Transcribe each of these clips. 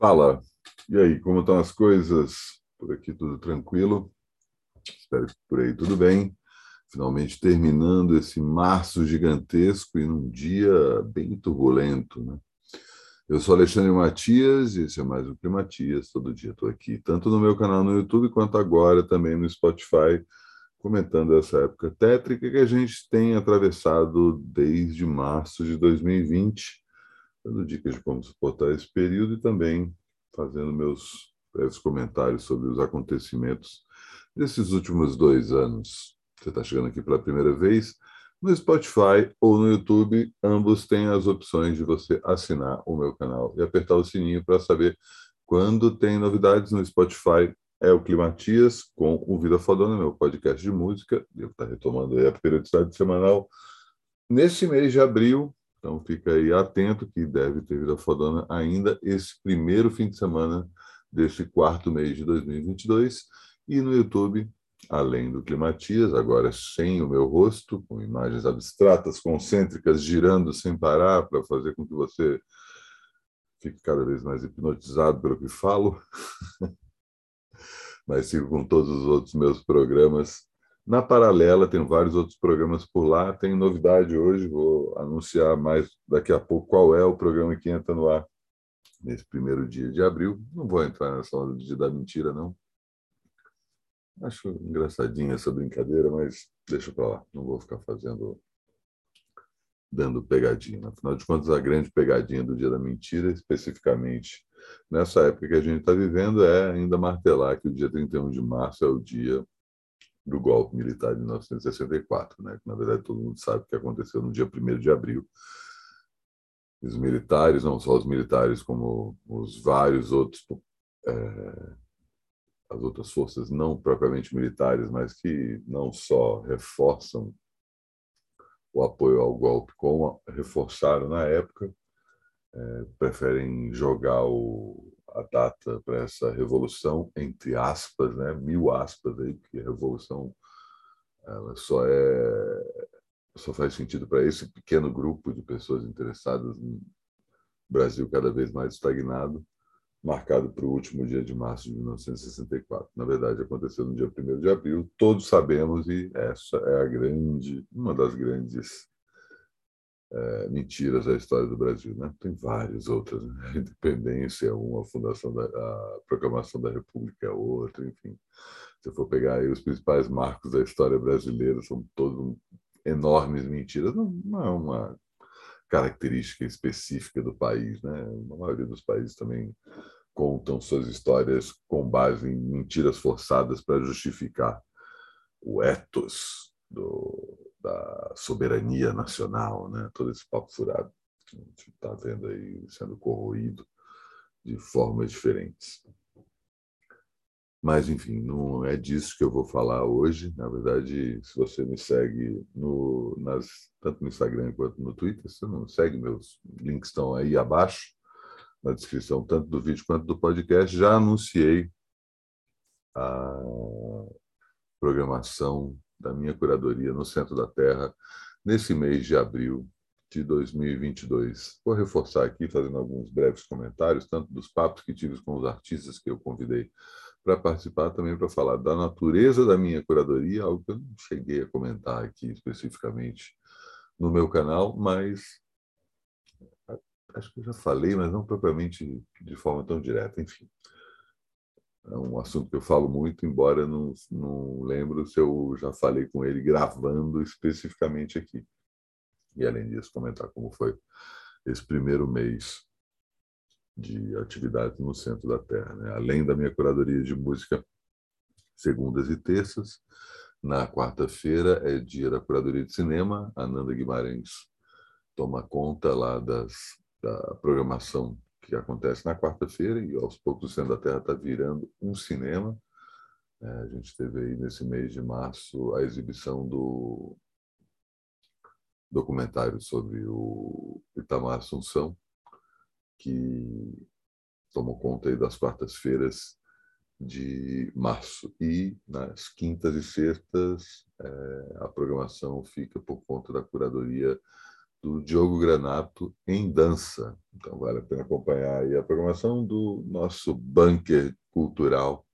Fala, e aí, como estão as coisas? Por aqui tudo tranquilo? Espero que por aí tudo bem. Finalmente terminando esse março gigantesco e num dia bem turbulento, né? Eu sou Alexandre Matias e esse é mais um Climatias. Todo dia estou aqui, tanto no meu canal no YouTube quanto agora também no Spotify, comentando essa época tétrica que a gente tem atravessado desde março de 2020 dando dicas de como suportar esse período e também fazendo meus breves comentários sobre os acontecimentos desses últimos dois anos. Você está chegando aqui pela primeira vez, no Spotify ou no YouTube, ambos têm as opções de você assinar o meu canal e apertar o sininho para saber quando tem novidades no Spotify. É o Climatias com o Vida Fodona, meu podcast de música. Devo estar retomando a periodicidade semanal. Nesse mês de abril, então fica aí atento que deve ter vida fodona ainda esse primeiro fim de semana deste quarto mês de 2022 e no YouTube, além do Climatias, agora sem o meu rosto, com imagens abstratas, concêntricas, girando sem parar para fazer com que você fique cada vez mais hipnotizado pelo que falo. Mas sigo com todos os outros meus programas na paralela, tem vários outros programas por lá. Tem novidade hoje, vou anunciar mais daqui a pouco qual é o programa que entra no ar nesse primeiro dia de abril. Não vou entrar nessa hora do dia da mentira, não. Acho engraçadinha essa brincadeira, mas deixa para lá. Não vou ficar fazendo, dando pegadinha. Afinal de contas, a grande pegadinha do dia da mentira, especificamente nessa época que a gente está vivendo, é ainda martelar que o dia 31 de março é o dia do golpe militar de 1964, né? que na verdade todo mundo sabe que aconteceu no dia 1 de abril. Os militares, não só os militares, como os vários outros, é, as outras forças não propriamente militares, mas que não só reforçam o apoio ao golpe, como reforçaram na época, é, preferem jogar o, a data para essa revolução, entre aspas, né, mil aspas, aí, porque a revolução ela só, é, só faz sentido para esse pequeno grupo de pessoas interessadas no Brasil cada vez mais estagnado, marcado para o último dia de março de 1964. Na verdade, aconteceu no dia 1 de abril, todos sabemos, e essa é a grande, uma das grandes é, mentiras da história do Brasil. Né? Tem várias outras. Né? A independência é uma, a fundação da a proclamação da República é outra, enfim. Se for pegar aí os principais marcos da história brasileira, são todos enormes mentiras. Não, não é uma característica específica do país. Né? A maioria dos países também contam suas histórias com base em mentiras forçadas para justificar o ethos do, da soberania nacional, né? todo esse papo furado que a gente está vendo aí sendo corroído de formas diferentes. Mas, enfim, não é disso que eu vou falar hoje. Na verdade, se você me segue no, nas, tanto no Instagram quanto no Twitter, se não segue, meus links estão aí abaixo, na descrição, tanto do vídeo quanto do podcast. Já anunciei a programação da minha curadoria no Centro da Terra nesse mês de abril de 2022. Vou reforçar aqui, fazendo alguns breves comentários, tanto dos papos que tive com os artistas que eu convidei para participar, também para falar da natureza da minha curadoria, algo que eu não cheguei a comentar aqui especificamente no meu canal, mas acho que eu já falei, mas não propriamente de forma tão direta, enfim. É um assunto que eu falo muito, embora não, não lembro se eu já falei com ele gravando especificamente aqui. E, além disso, comentar como foi esse primeiro mês de atividade no centro da Terra. Né? Além da minha curadoria de música, segundas e terças, na quarta-feira é dia da curadoria de cinema. A Nanda Guimarães toma conta lá das, da programação que acontece na quarta-feira e aos poucos o Centro da Terra está virando um cinema. É, a gente teve aí nesse mês de março a exibição do documentário sobre o Itamar Assunção, que tomou conta aí das quartas-feiras de março. E nas quintas e sextas é, a programação fica por conta da curadoria do Diogo Granato em dança. Então vale a pena acompanhar aí a programação do nosso bunker cultural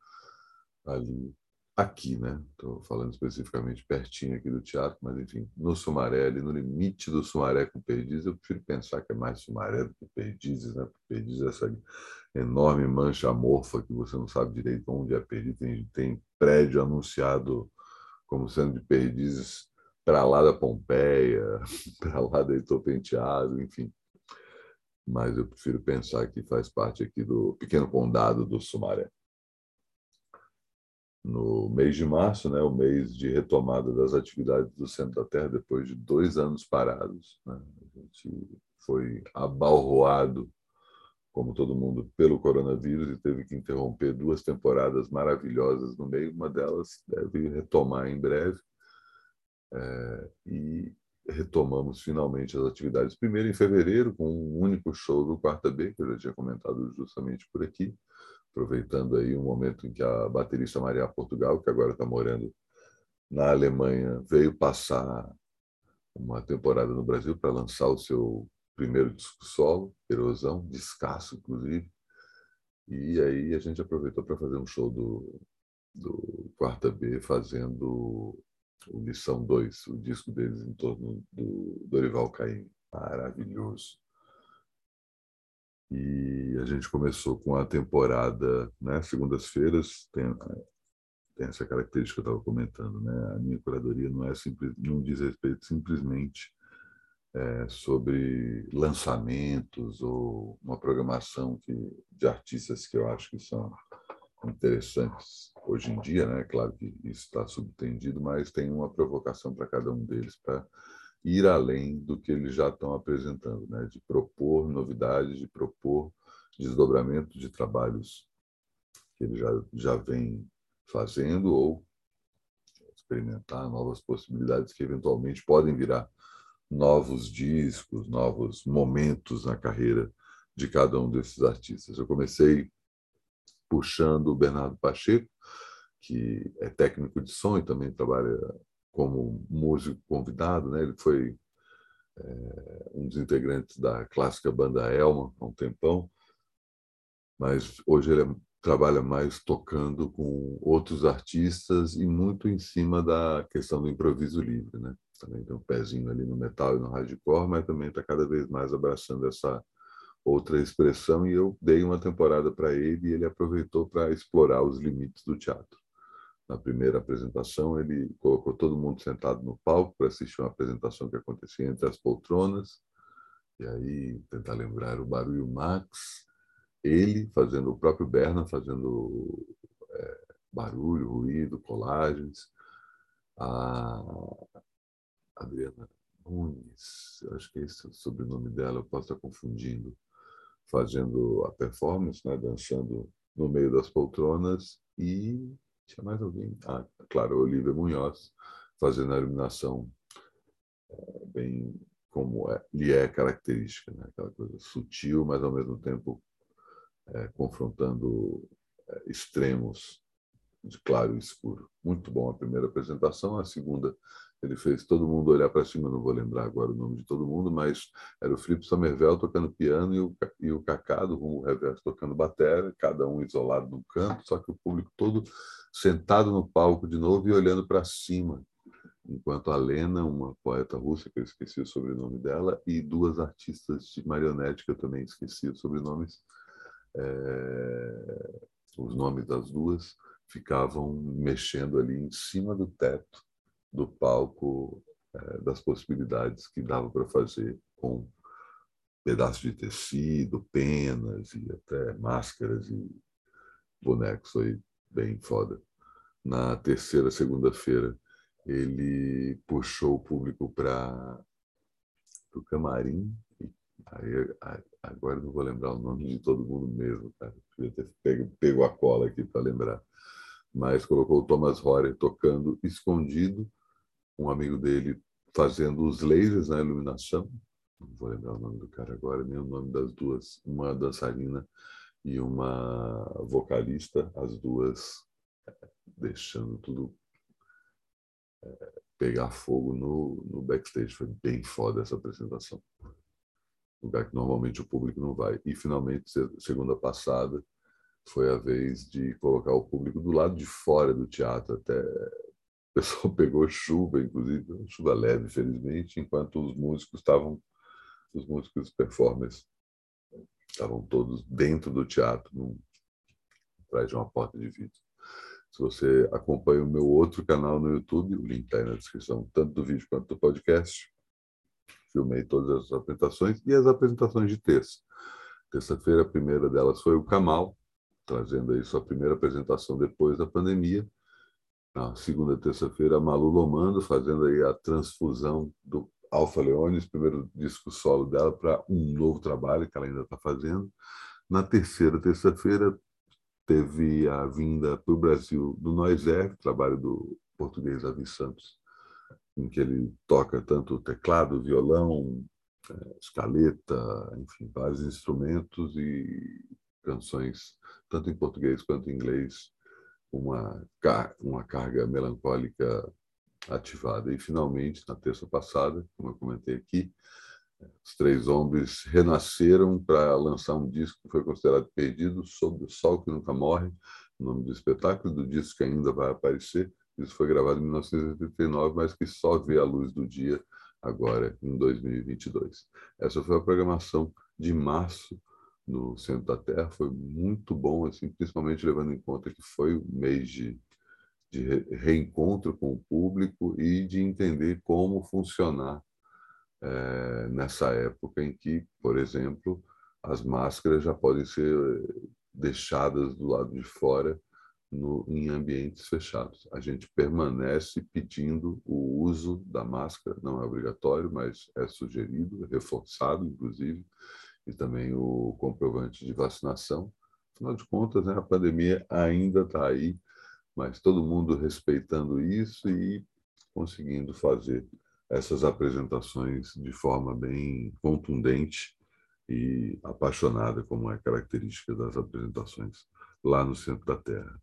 ali aqui, né? Estou falando especificamente pertinho aqui do teatro, mas enfim, no Sumaré, ali no limite do Sumaré com Perdizes, eu prefiro pensar que é mais Sumaré do que Perdizes, né? Perdizes é essa enorme mancha amorfa que você não sabe direito onde é Perdizes, tem, tem prédio anunciado como sendo de Perdizes para lá da Pompeia, para lá da Heitor Penteado, enfim. Mas eu prefiro pensar que faz parte aqui do pequeno condado do Sumaré no mês de março, né, o mês de retomada das atividades do Centro da Terra, depois de dois anos parados. Né? A gente foi abalroado, como todo mundo, pelo coronavírus e teve que interromper duas temporadas maravilhosas no meio. Uma delas deve retomar em breve. É, e retomamos finalmente as atividades. Primeiro em fevereiro, com um único show do Quarta B, que eu já tinha comentado justamente por aqui aproveitando aí um momento em que a baterista Maria Portugal, que agora está morando na Alemanha, veio passar uma temporada no Brasil para lançar o seu primeiro disco solo, Erosão, descasso, inclusive. E aí a gente aproveitou para fazer um show do, do Quarta B, fazendo o Lição 2, o disco deles em torno do Dorival Caymmi. Maravilhoso. E a gente começou com a temporada, né? Segundas-feiras tem, tem essa característica que eu estava comentando, né? A minha curadoria não é simples, não diz respeito simplesmente é, sobre lançamentos ou uma programação que, de artistas que eu acho que são interessantes hoje em dia, né? Claro que isso está subtendido, mas tem uma provocação para cada um deles para ir além do que eles já estão apresentando, né? de propor novidades, de propor desdobramento de trabalhos que ele já, já vem fazendo ou experimentar novas possibilidades que eventualmente podem virar novos discos, novos momentos na carreira de cada um desses artistas. Eu comecei puxando o Bernardo Pacheco, que é técnico de som e também trabalha como músico convidado, né? Ele foi é, um dos integrantes da clássica banda Elma há um tempão, mas hoje ele é, trabalha mais tocando com outros artistas e muito em cima da questão do improviso livre, né? Também tem um pezinho ali no metal e no hardcore, mas também está cada vez mais abraçando essa outra expressão e eu dei uma temporada para ele e ele aproveitou para explorar os limites do teatro na primeira apresentação, ele colocou todo mundo sentado no palco para assistir uma apresentação que acontecia entre as poltronas. E aí, tentar lembrar o Barulho Max, ele fazendo o próprio Berna, fazendo é, barulho, ruído, colagens. A Adriana Nunes, acho que esse é o sobrenome dela, eu posso estar confundindo, fazendo a performance, né, dançando no meio das poltronas e tinha mais alguém? Ah, claro, Olivia Munhoz, fazendo a iluminação é, bem como é, lhe é característica, né? aquela coisa sutil, mas ao mesmo tempo é, confrontando é, extremos de claro e escuro. Muito bom a primeira apresentação, a segunda ele fez todo mundo olhar para cima, não vou lembrar agora o nome de todo mundo, mas era o Felipe Somervell tocando piano e o, e o Cacá do Rumo Reverso tocando bateria, cada um isolado num canto, só que o público todo sentado no palco de novo e olhando para cima, enquanto a Lena, uma poeta russa, que eu esqueci o sobrenome dela, e duas artistas de marionete, que eu também esqueci os sobrenomes, é, os nomes das duas, ficavam mexendo ali em cima do teto do palco, é, das possibilidades que dava para fazer com pedaços de tecido, penas e até máscaras e bonecos. Foi bem foda. Na terceira segunda-feira, ele puxou o público para o camarim. Aí, agora não vou lembrar o nome de todo mundo mesmo, cara. Devia ter pego, pego a cola aqui para lembrar. Mas colocou o Thomas Horer tocando escondido, um amigo dele fazendo os lasers na iluminação. Não vou lembrar o nome do cara agora, nem o nome das duas. Uma dançarina e uma vocalista, as duas deixando tudo é, pegar fogo no, no backstage. Foi bem foda essa apresentação. Lugar que normalmente o público não vai. E finalmente, segunda passada, foi a vez de colocar o público do lado de fora do teatro. Até o pessoal pegou chuva, inclusive, chuva leve, felizmente, enquanto os músicos estavam, os músicos performers estavam todos dentro do teatro, atrás de uma porta de vidro. Se você acompanha o meu outro canal no YouTube, o link está aí na descrição, tanto do vídeo quanto do podcast. Filmei todas as apresentações e as apresentações de terça. Terça-feira, a primeira delas foi o Kamal, trazendo aí sua primeira apresentação depois da pandemia. Na segunda terça-feira, a Malu Lomando, fazendo aí a transfusão do Alfa Leones, primeiro disco solo dela, para um novo trabalho que ela ainda está fazendo. Na terceira terça-feira, teve a vinda para o Brasil do Noiser, trabalho do português Avi Santos, em que ele toca tanto teclado, violão, é, escaleta, enfim, vários instrumentos e canções, tanto em português quanto em inglês, uma, uma carga melancólica ativada. E, finalmente, na terça passada, como eu comentei aqui, os Três Homens renasceram para lançar um disco que foi considerado perdido, Sob o Sol que Nunca Morre, o nome do espetáculo, do disco que ainda vai aparecer. Isso foi gravado em 1989, mas que só vê a luz do dia agora, em 2022. Essa foi a programação de março no Centro da Terra. Foi muito bom, assim, principalmente levando em conta que foi um mês de, de reencontro com o público e de entender como funcionar é, nessa época em que, por exemplo, as máscaras já podem ser deixadas do lado de fora no, em ambientes fechados. A gente permanece pedindo o uso da máscara, não é obrigatório, mas é sugerido, reforçado, inclusive, e também o comprovante de vacinação. Afinal de contas, né, a pandemia ainda está aí, mas todo mundo respeitando isso e conseguindo fazer essas apresentações de forma bem contundente e apaixonada, como é característica das apresentações lá no centro da Terra.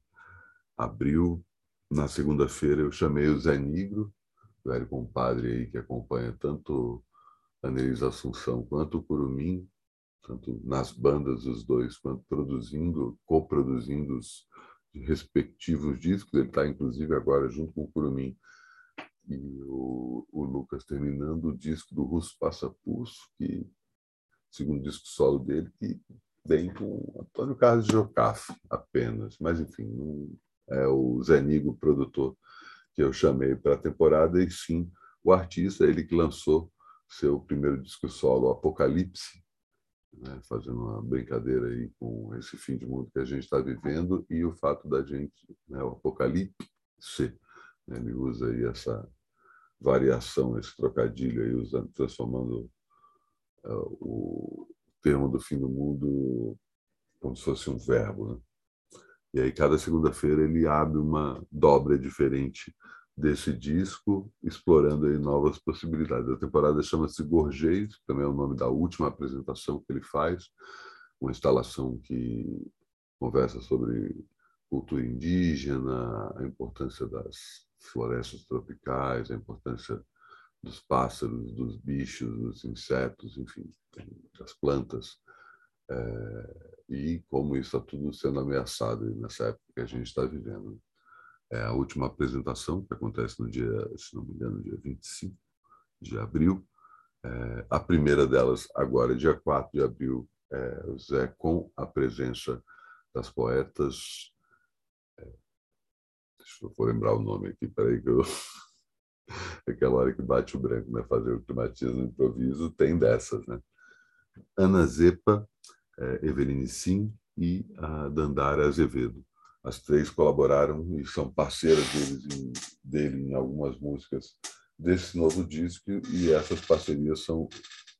Abril, na segunda-feira, eu chamei o Zé Nigro, velho compadre aí que acompanha tanto a Nelis Assunção quanto o Curumim, tanto nas bandas os dois, quanto produzindo, coproduzindo os respectivos discos. Ele está, inclusive, agora junto com o Curumim e o, o Lucas terminando o disco do Russo Passapulso, que segundo disco solo dele, que vem com Antônio Carlos Jocafe apenas, mas enfim, não é o Zé Nigo, produtor que eu chamei para a temporada, e sim o artista, ele que lançou seu primeiro disco solo, Apocalipse, né, fazendo uma brincadeira aí com esse fim de mundo que a gente está vivendo e o fato da gente, né, o Apocalipse, né, ele usa aí essa variação, esse trocadilho aí, usando, transformando uh, o termo do fim do mundo como se fosse um verbo. Né? E aí, cada segunda-feira, ele abre uma dobra diferente desse disco, explorando aí novas possibilidades. A temporada chama-se Gorgeis, também é o nome da última apresentação que ele faz, uma instalação que conversa sobre cultura indígena, a importância das florestas tropicais, a importância dos pássaros, dos bichos, dos insetos, enfim, das plantas, é, e como isso está tudo sendo ameaçado nessa época que a gente está vivendo. É a última apresentação, que acontece no dia, se não me engano, dia 25 de abril. É, a primeira delas, agora, dia 4 de abril, é Zé, com a presença das poetas Deixa eu lembrar o nome aqui, peraí que eu. Aquela hora que bate o branco, né? Fazer o climatismo improviso, tem dessas, né? Ana Zepa, é, Eveline Sim e a Dandara Azevedo. As três colaboraram e são parceiras em, dele em algumas músicas desse novo disco e essas parcerias são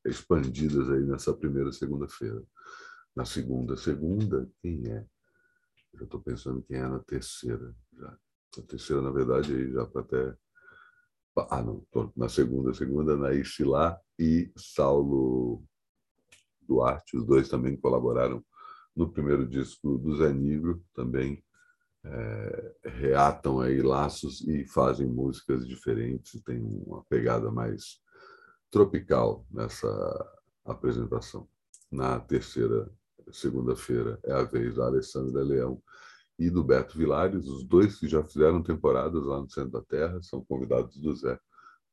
expandidas aí nessa primeira segunda-feira. Na segunda, segunda, quem é? Eu estou pensando quem é na terceira já a terceira, na verdade, aí já para até. Ah, não, na segunda, segunda, Naís Silá e Saulo Duarte, os dois também colaboraram no primeiro disco do Zé Negro, também é, reatam aí laços e fazem músicas diferentes, tem uma pegada mais tropical nessa apresentação. Na terceira segunda-feira é a vez da Alessandra Leão e do Beto Vilares, os dois que já fizeram temporadas lá no Centro da Terra, são convidados do Zé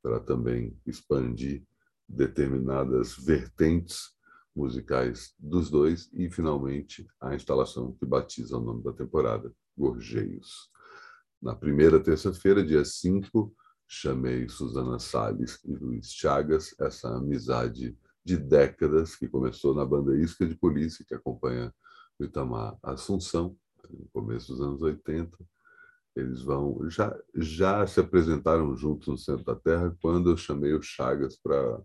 para também expandir determinadas vertentes musicais dos dois e, finalmente, a instalação que batiza o nome da temporada, Gorjeios. Na primeira terça-feira, dia 5, chamei Susana Salles e Luiz Chagas, essa amizade de décadas que começou na banda Isca de Polícia, que acompanha o Itamar Assunção, no começo dos anos 80. Eles vão já já se apresentaram juntos no Centro da Terra quando eu chamei o Chagas para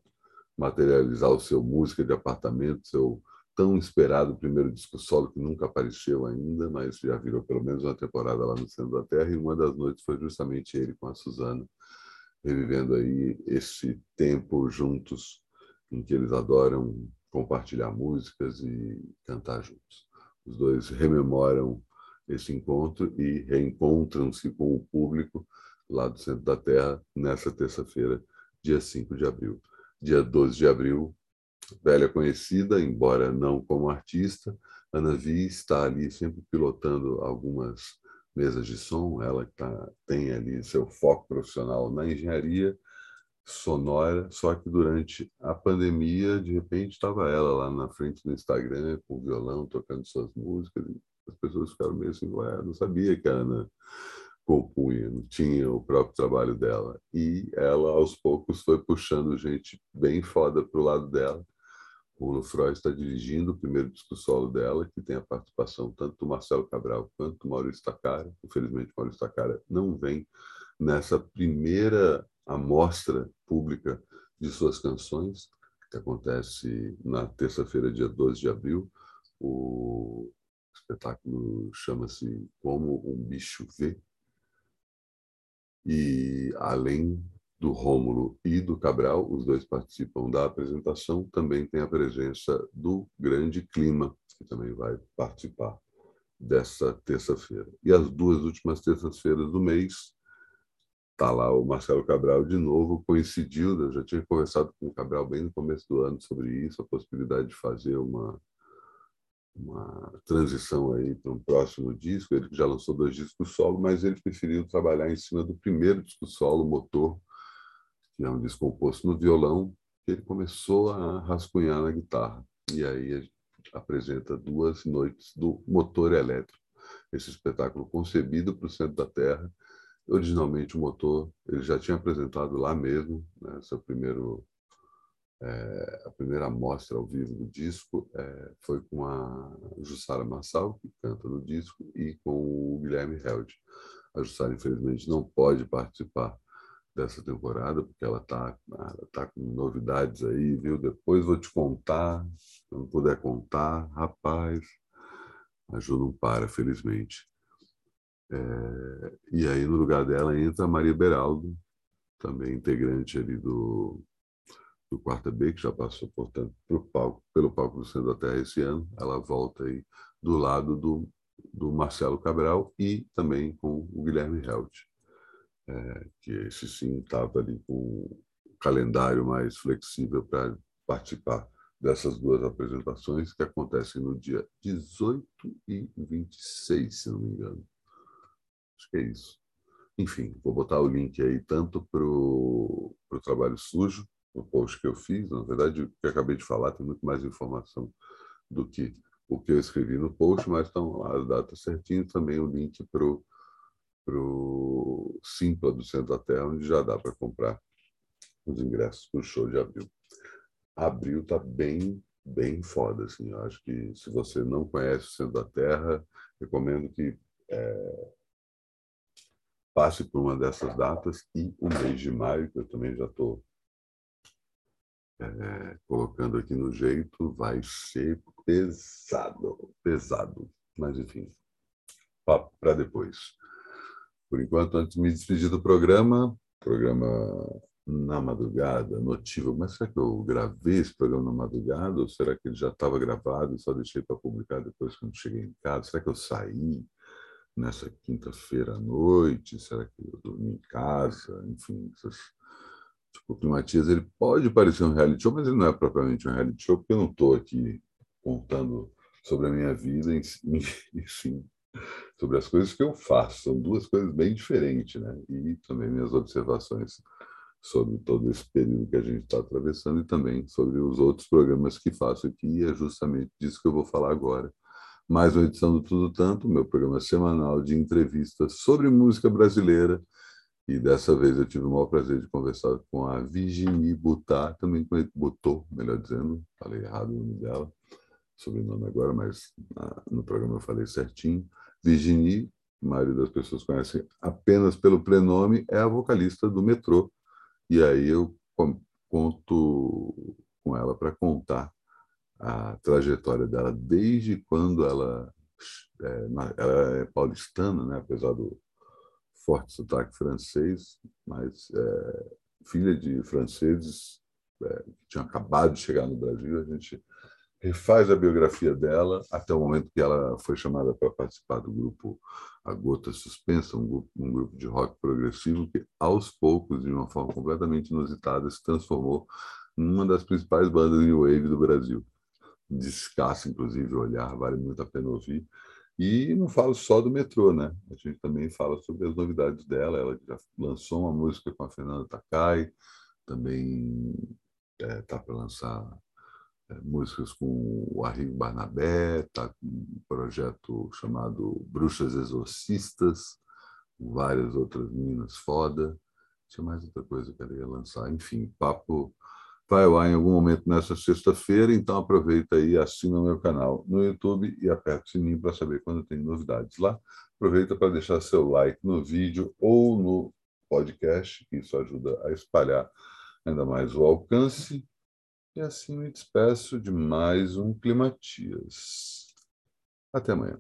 materializar o seu música de apartamento, seu tão esperado primeiro disco solo que nunca apareceu ainda, mas já virou pelo menos uma temporada lá no Centro da Terra e uma das noites foi justamente ele com a Suzana revivendo aí esse tempo juntos em que eles adoram compartilhar músicas e cantar juntos. Os dois rememoram esse encontro e reencontram-se com o público lá do Centro da Terra nessa terça-feira, dia 5 de abril. Dia 12 de abril, velha conhecida, embora não como artista, Ana Vi está ali sempre pilotando algumas mesas de som, ela tá, tem ali seu foco profissional na engenharia sonora, só que durante a pandemia, de repente, estava ela lá na frente do Instagram com o violão, tocando suas músicas, as pessoas ficaram meio assim, ué, não sabia que a Ana compunha, não tinha o próprio trabalho dela. E ela, aos poucos, foi puxando gente bem foda para o lado dela. O Bruno Freud está dirigindo o primeiro disco solo dela, que tem a participação tanto do Marcelo Cabral quanto do Maurício Takara. Infelizmente, o Maurício Takara não vem nessa primeira amostra pública de suas canções, que acontece na terça-feira, dia 12 de abril. O espetáculo chama-se Como um Bicho Vê. E além do Rômulo e do Cabral, os dois participam da apresentação, também tem a presença do Grande Clima, que também vai participar dessa terça-feira. E as duas últimas terças-feiras do mês, está lá o Marcelo Cabral de novo, coincidiu, eu já tinha conversado com o Cabral bem no começo do ano sobre isso, a possibilidade de fazer uma uma transição aí para um próximo disco. Ele já lançou dois discos solo, mas ele preferiu trabalhar em cima do primeiro disco solo, Motor, que é um disco composto no violão, que ele começou a rascunhar na guitarra. E aí apresenta duas noites do Motor Elétrico, esse espetáculo concebido para o centro da Terra. Originalmente o motor ele já tinha apresentado lá mesmo, né, seu primeiro é, a primeira amostra ao vivo do disco é, foi com a Jussara Massal, que canta no disco, e com o Guilherme Held. A Jussara, infelizmente, não pode participar dessa temporada, porque ela está tá com novidades aí, viu? Depois vou te contar, se não puder contar, rapaz, a Ju não para, felizmente. É, e aí, no lugar dela, entra a Maria Beraldo, também integrante ali do do Quarta B, que já passou, portanto, palco, pelo palco do Centro da Terra esse ano. Ela volta aí do lado do, do Marcelo Cabral e também com o Guilherme Held, é, que esse sim estava ali com o calendário mais flexível para participar dessas duas apresentações que acontecem no dia 18 e 26, se não me engano. Acho que é isso. Enfim, vou botar o link aí tanto para o trabalho sujo no post que eu fiz. Na verdade, o que acabei de falar tem muito mais informação do que o que eu escrevi no post, mas estão lá as datas certinhas, também o link para o pro Simpla do Centro da Terra, onde já dá para comprar os ingressos para o show de abril. Abril está bem, bem foda. Assim. Eu acho que se você não conhece o Centro da Terra, recomendo que é, passe por uma dessas datas e o mês de maio, que eu também já estou é, colocando aqui no jeito, vai ser pesado, pesado. Mas, enfim, para depois. Por enquanto, antes de me despedir do programa, programa na madrugada, notível. Mas será que eu gravei esse programa na madrugada? Ou será que ele já estava gravado e só deixei para publicar depois quando cheguei em casa? Será que eu saí? nessa quinta-feira à noite? Será que eu dormi em casa? Enfim, essas tipo, Climatias, ele pode parecer um reality show, mas ele não é propriamente um reality show, porque eu não estou aqui contando sobre a minha vida, e sim sobre as coisas que eu faço. São duas coisas bem diferentes, né? E também minhas observações sobre todo esse período que a gente está atravessando e também sobre os outros programas que faço aqui, e é justamente disso que eu vou falar agora. Mais uma edição do Tudo Tanto, meu programa semanal de entrevistas sobre música brasileira. E dessa vez eu tive o maior prazer de conversar com a Virginie Butá, também com Butô, melhor dizendo, falei errado o nome dela, sobrenome agora, mas no programa eu falei certinho. Virginie, a maioria das pessoas conhece apenas pelo prenome, é a vocalista do Metrô. E aí eu conto com ela para contar a trajetória dela desde quando ela é, ela é paulistana, né? apesar do forte sotaque francês, mas é, filha de franceses é, que tinham acabado de chegar no Brasil. A gente refaz a biografia dela até o momento que ela foi chamada para participar do grupo A Gota Suspensa, um grupo, um grupo de rock progressivo que, aos poucos, de uma forma completamente inusitada, se transformou numa das principais bandas new wave do Brasil. Descasso, inclusive, olhar, vale muito a pena ouvir. E não falo só do metrô, né? A gente também fala sobre as novidades dela. Ela já lançou uma música com a Fernanda Takai, também está é, tá para lançar músicas com o Arrigo Barnabé, está com um projeto chamado Bruxas Exorcistas, várias outras meninas foda. Tinha mais outra coisa que ela ia lançar. Enfim, papo vai lá em algum momento nessa sexta-feira, então aproveita aí, assina o meu canal no YouTube e aperta o sininho para saber quando tem novidades lá. Aproveita para deixar seu like no vídeo ou no podcast, que isso ajuda a espalhar ainda mais o alcance. E assim me despeço de mais um Climatias. Até amanhã.